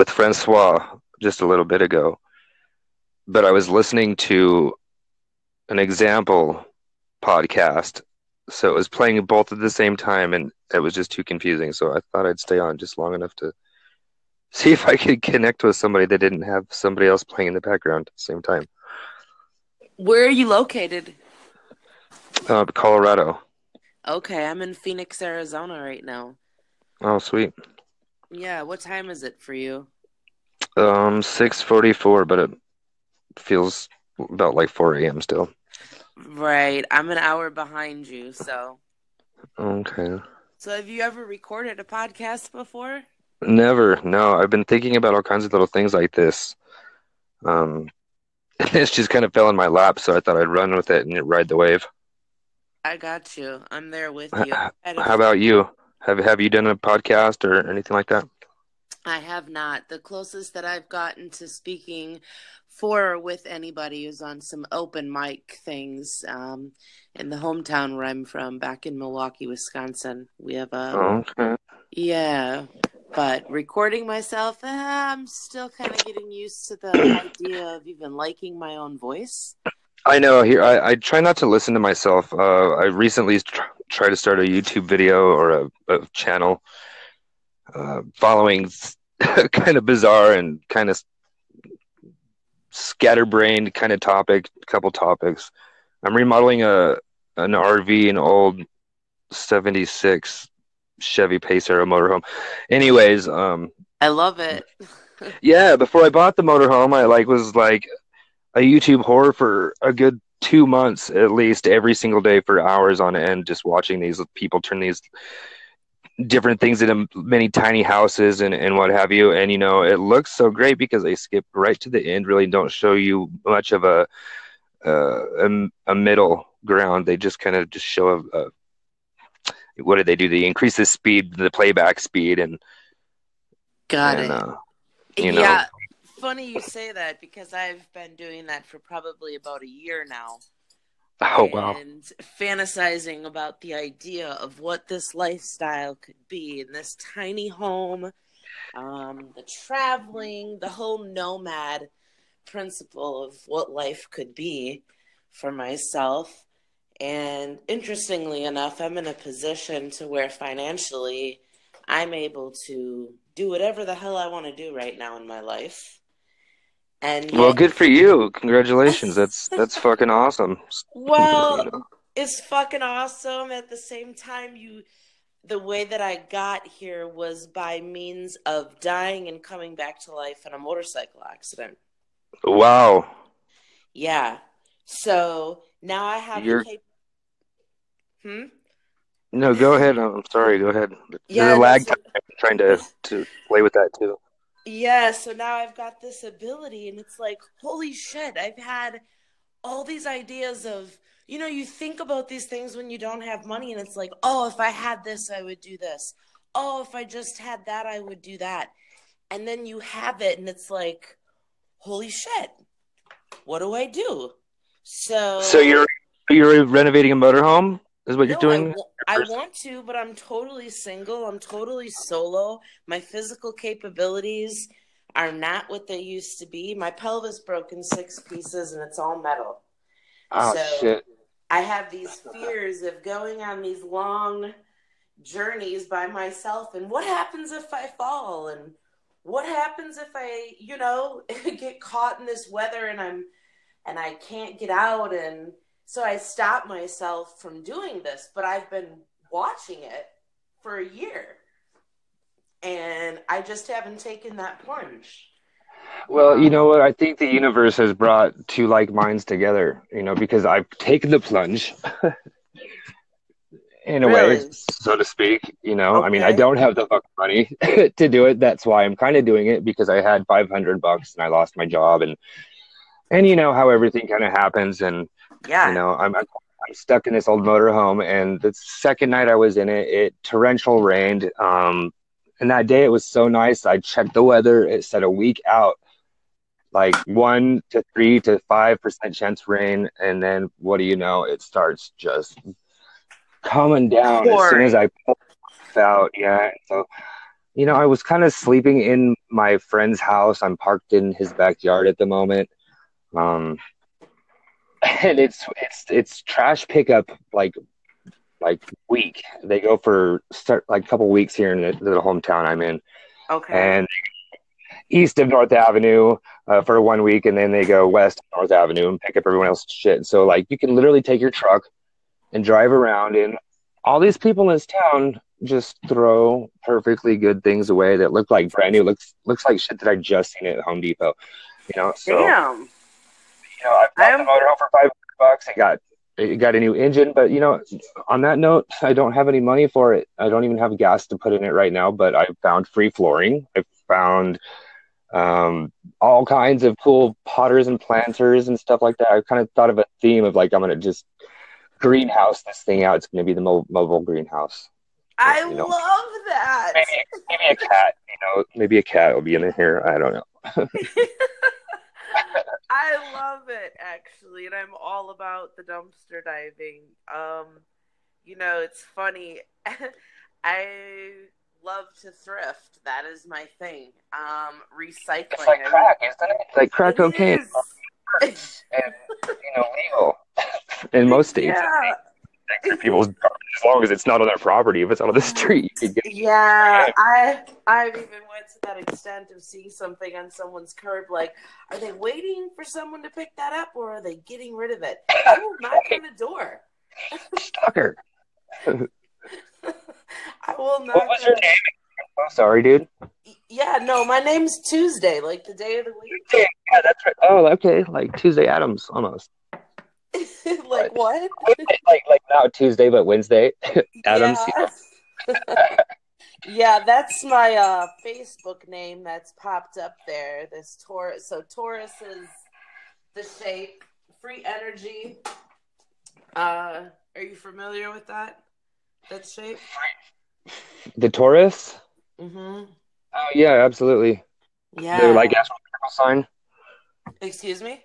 with Francois just a little bit ago, but I was listening to an example podcast, so it was playing both at the same time, and it was just too confusing. So I thought I'd stay on just long enough to see if I could connect with somebody that didn't have somebody else playing in the background at the same time. Where are you located? Uh, Colorado. Okay, I'm in Phoenix, Arizona right now. Oh, sweet. Yeah, what time is it for you? Um, six forty-four, but it feels about like four a.m. still. Right, I'm an hour behind you, so. Okay. So, have you ever recorded a podcast before? Never. No, I've been thinking about all kinds of little things like this. Um, it's just kind of fell in my lap, so I thought I'd run with it and ride the wave. I got you. I'm there with you. How about you? Have Have you done a podcast or anything like that? I have not. The closest that I've gotten to speaking for or with anybody is on some open mic things um, in the hometown where I'm from, back in Milwaukee, Wisconsin. We have a Oh, okay. yeah, but recording myself, uh, I'm still kind of getting used to the idea of even liking my own voice. I know. Here, I, I try not to listen to myself. Uh, I recently tr- tried to start a YouTube video or a, a channel, uh, following kind of bizarre and kind of scatterbrained kind of topic, couple topics. I'm remodeling a an RV, an old '76 Chevy Pacer, a motorhome. Anyways, um, I love it. yeah, before I bought the motorhome, I like was like a YouTube horror for a good two months at least, every single day for hours on end, just watching these people turn these different things into many tiny houses and, and what have you. And you know, it looks so great because they skip right to the end, really don't show you much of a uh, a, a middle ground. They just kind of just show a, a what did they do? They increase the speed, the playback speed, and Got and, it. uh, you know. yeah, funny you say that because I've been doing that for probably about a year now. oh wow, and fantasizing about the idea of what this lifestyle could be in this tiny home, um, the traveling, the whole nomad principle of what life could be for myself. And interestingly enough, I'm in a position to where financially I'm able to do whatever the hell I want to do right now in my life. And well, good for you. Congratulations. That's that's fucking awesome. Well, You know? it's fucking awesome. At the same time, you the way that I got here was by means of dying and coming back to life in a motorcycle accident. Wow. Yeah. So now I have You're- cap- Hmm? No, go ahead. I'm sorry. Go ahead. Yeah, There's a lag time. I'm trying to to play with that too. Yeah, so now I've got this ability, and it's like, holy shit, I've had all these ideas of, you know, you think about these things when you don't have money, and it's like, oh, if I had this, I would do this. Oh, if I just had that, I would do that. And then you have it, and it's like, holy shit, what do I do? So, So you're you're renovating a motorhome? Is what you're doing? I, I want to, but I'm totally single. I'm totally solo. My physical capabilities are not what they used to be. My pelvis broke in six pieces and it's all metal. Oh so- shit. I have these fears of going on these long journeys by myself and what happens if I fall and what happens if I, you know, get caught in this weather and I'm and I can't get out and so I stopped myself from doing this, but I've been watching it for a year. And I just haven't taken that plunge. Well, you know what? I think the universe has brought two like minds together. You know, because I've taken the plunge, in a way, so to speak. You know, I mean, I don't have the fucking money to do it. That's why I'm kind of doing it because I had 500 bucks and I lost my job and and you know how everything kind of happens and Yeah. you know I'm, I'm stuck in this old motorhome and the second night I was in it it torrential rained um and that day it was so nice I checked the weather it said a week out like one to three to five percent chance rain and then what do you know it starts just coming down as soon as I pull out yeah so you know, I was kind of sleeping in my friend's house. I'm parked in his backyard at the moment. Um, and it's it's it's trash pickup like like week. They go for start like a couple weeks here in the, the hometown I'm in, Okay. and east of North Avenue uh, for one week, and then they go west of North Avenue and pick up everyone else's shit. So like you can literally take your truck and drive around, and all these people in this town just throw perfectly good things away that look like brand new. Looks looks like shit that I just seen at Home Depot. You know, so Damn. You know, I bought the motorhome for five bucks. It got it got a new engine, but you know, on that note, I don't have any money for it. I don't even have gas to put in it right now. But I found free flooring. I found um, all kinds of cool potters and planters and stuff like that. I kind of thought of a theme of like I'm gonna just greenhouse this thing out. It's gonna be the mo- mobile greenhouse. I you know. love that. Maybe maybe a cat. You know, maybe a cat will be in here. I don't know. I love it actually, and I'm all about the dumpster diving. Um, you know, it's funny. I love to thrift. That is my thing. Um, recycling. It's like I crack, isn't it? Like crack It cocaine. is. and you know legal in most states. Yeah. For people's as long as it's not on their property. If it's out on the street, you could get. Yeah, I I've even went to that extent of seeing something on someone's curb. Like, are they waiting for someone to pick that up, or are they getting rid of it? I will knock on the door. Stalker. I will not. What was your name? I'm sorry, dude. Yeah, no, my name's Tuesday, like the day of the week. Yeah, that's right. Oh, okay, like Tuesday Addams almost. like what? like like not Tuesday, but Wednesday Addams. Yeah. yeah, that's my uh, Facebook name that's popped up there. This Torus. So torus is the shape, free energy. Uh, are you familiar with that? That shape. The torus. Mm-hmm. Oh yeah, absolutely. Yeah. The like astrological sign. Excuse me.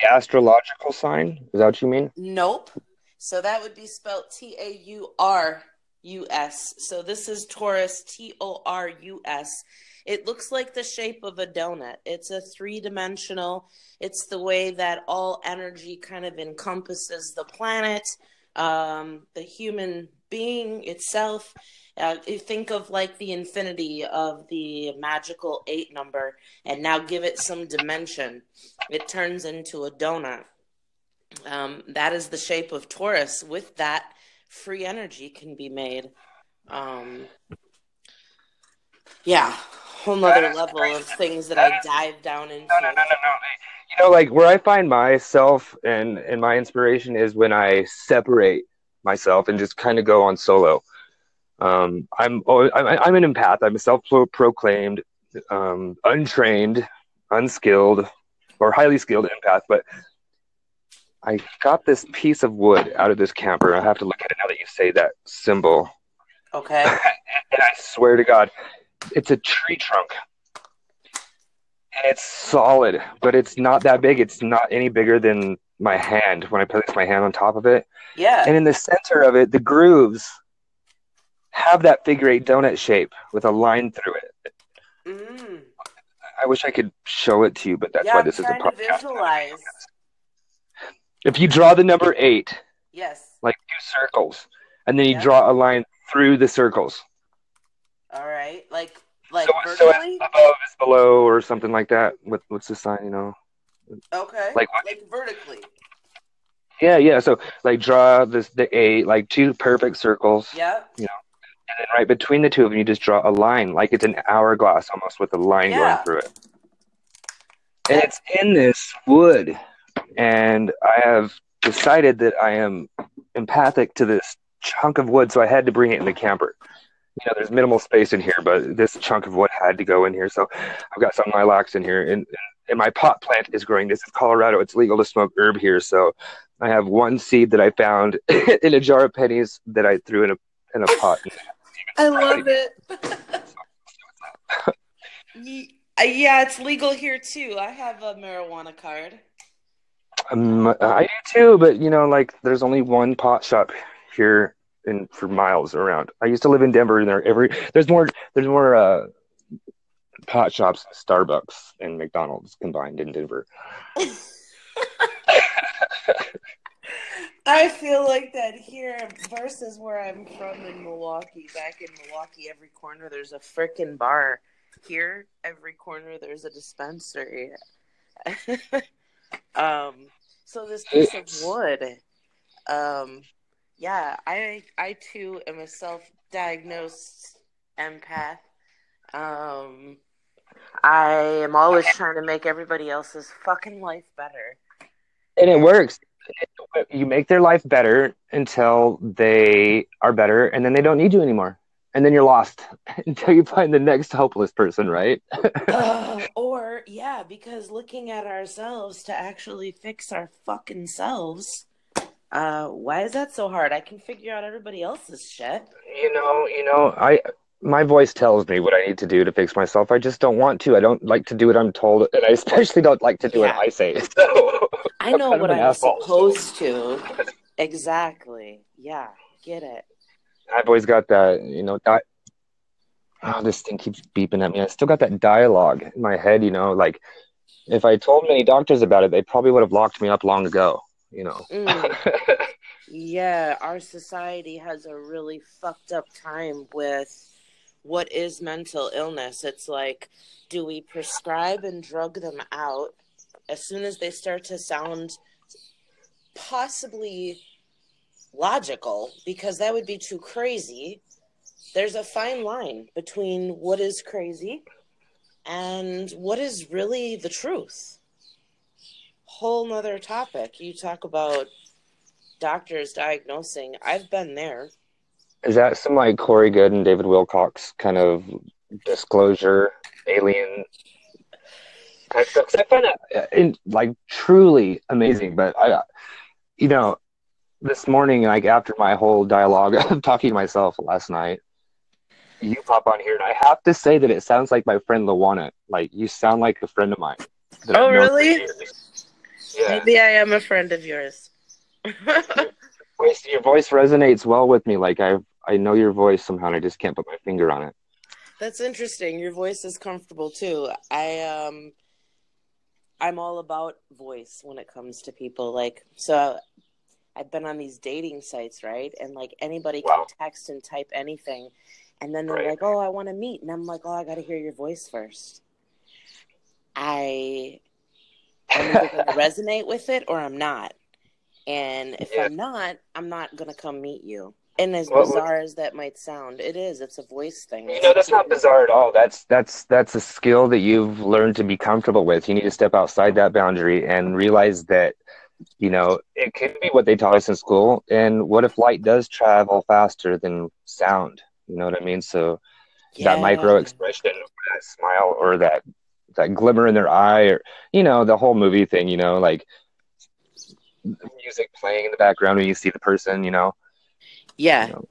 The astrological sign. Is that what you mean? Nope. So that would be spelled T A U R U S. So this is torus T O R U S. It looks like the shape of a donut. It's a three dimensional. It's the way that all energy kind of encompasses the planet, um, the human being itself. Uh, you think of like the infinity of the magical eight number, and now give it some dimension. It turns into a donut. Um, that is the shape of torus. With that, free energy can be made. Um, yeah, whole nother level of things that I dive down into. No, no, no, no, no. You know, like where I find myself and and my inspiration is when I separate myself and just kind of go on solo. Um, I'm I'm I'm an empath. I'm a self-proclaimed, um, untrained, unskilled, or highly skilled empath. But I got this piece of wood out of this camper. I have to look at it now that you say that symbol, Okay. and I swear to God, it's a tree trunk. And it's solid, but it's not that big. It's not any bigger than my hand when I place my hand on top of it. Yeah. And in the center of it, the grooves have that figure eight donut shape with a line through it. Mm. I wish I could show it to you, but that's yeah, why I'm this is a podcast. visualize. If you draw the number eight, Yes. like two circles, and then you Yeah. draw a line through the circles. All right. Like like so, so vertically. above is below or something like that. What, what's the sign, you know? Okay. like like vertically. Yeah, yeah. So like draw this the eight, like two perfect circles. Yep. And then right between the two of them you just draw a line, like it's an hourglass almost with a line Yeah. going through it. And it's in this wood. And I have decided that I am empathic to this chunk of wood, so I had to bring it in the camper. You know, there's minimal space in here, but this chunk of wood had to go in here. So I've got some lilacs in here, and, and my pot plant is growing. This is Colorado; it's legal to smoke herb here. So I have one seed that I found in a jar of pennies that I threw in a in a pot. I love it. Yeah, it's legal here too. I have a marijuana card. Um, I do too, but you know, like there's only one pot shop here and for miles around. I used to live in Denver, and there every there's more there's more uh, pot shops, Starbucks, and McDonald's combined in Denver. I feel like that here versus where I'm from in Milwaukee. Back in Milwaukee, every corner there's a freaking bar. Here, every corner there's a dispensary. um, so this piece of wood, um, yeah, I I too am a self-diagnosed empath. Um, I am always trying to make everybody else's fucking life better. And it works. You make their life better until they are better, and then they don't need you anymore. And then you're lost until you find the next hopeless person, right? uh, or, yeah, because looking at ourselves to actually fix our fucking selves, uh, why is that so hard? I can figure out everybody else's shit. You know, you know, I my voice tells me what I need to do to fix myself. I just don't want to. I don't like to do what I'm told, and I especially don't like to do Yeah. what I say. So I know what I'm asshole. supposed to. Exactly. Yeah, get it. I've always got that, you know, di- oh, this thing keeps beeping at me. I still got that dialogue in my head, you know, like if I told many doctors about it, they probably would have locked me up long ago, you know. Mm. Yeah, our society has a really fucked up time with what is mental illness. It's like, do we prescribe and drug them out as soon as they start to sound possibly logical? Because that would be too crazy. There's a fine line between what is crazy and what is really the truth. Whole nother topic. You talk about doctors diagnosing. I've been there. Is that some like Corey Goode and David Wilcock kind of disclosure, alien type stuff? 'Cause I find that uh, in, like truly amazing. But I, you know, this morning, like after my whole dialogue of talking to myself last night, you pop on here, and I have to say that it sounds like my friend Lawana. Like you sound like a friend of mine. Oh, I've really? Yeah. Maybe I am a friend of yours. Your voice resonates well with me. Like I, I know your voice somehow, and I just can't put my finger on it. That's interesting. Your voice is comfortable too. I um I'm all about voice when it comes to people like so I've been on these dating sites, right? And like anybody can text and type anything and then they're Right. like, "Oh, I want to meet." And I'm like, "Oh, I got to hear your voice first. I I'm either going to resonate with it or I'm not. And if Yeah. I'm not, I'm not going to come meet you. And as What would- bizarre as that might sound, it is. It's a voice thing. You know, that's not bizarre at all. That's that's that's a skill that you've learned to be comfortable with. You need to step outside that boundary and realize that, you know, it could be what they taught us in school. And what if light does travel faster than sound? You know what I mean? So that micro expression, that smile, or that that glimmer in their eye, or you know, the whole movie thing. You know, like music playing in the background when you see the person. You know, Yeah. you know.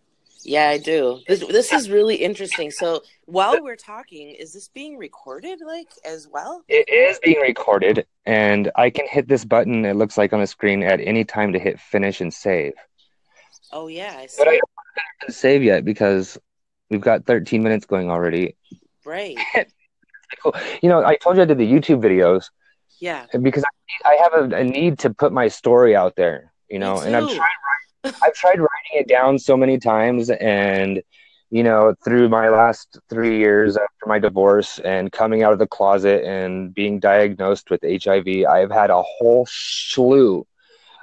Yeah, I do. This this is really interesting. So while we're talking, is this being recorded like as well? It is being recorded, and I can hit this button. It looks like on the screen at any time to hit finish and save. Oh yeah, I see. But I don't save yet because we've got 13 minutes going already. right. You know, I told you I did the YouTube videos Yeah. because I, I have a, a need to put my story out there. You know, and I've too. I've tried writing it down so many times, and you know, through my last three years after my divorce and coming out of the closet and being diagnosed with HIV, I've had a whole slew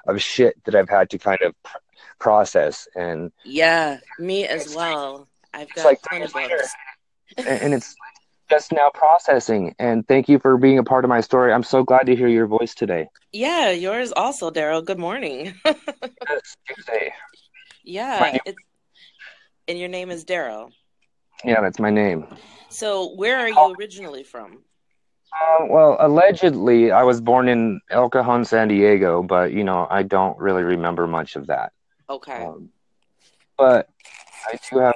of shit that I've had to kind of pr- process, and Yeah, me as well. I've got like a ton of books. and it's just now processing. And thank you for being a part of my story. I'm so glad to hear your voice today. Yeah, yours also, Daryl. Good morning. It's Tuesday. yeah, and your name is Daryl. Yeah, that's my name. So where are you originally from? Uh, well, allegedly, I was born in El Cajon, San Diego, but you know, I don't really remember much of that. Okay. Um, but I do have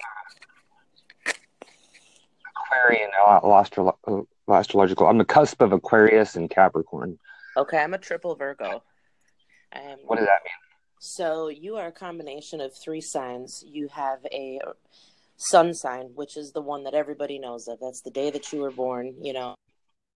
Aquarian uh, astro- astrological. I'm the cusp of Aquarius and Capricorn. Okay, I'm a triple Virgo. Um, What does that mean? So you are a combination of three signs. You have a sun sign, which is the one that everybody knows of. That's the day that you were born. You know,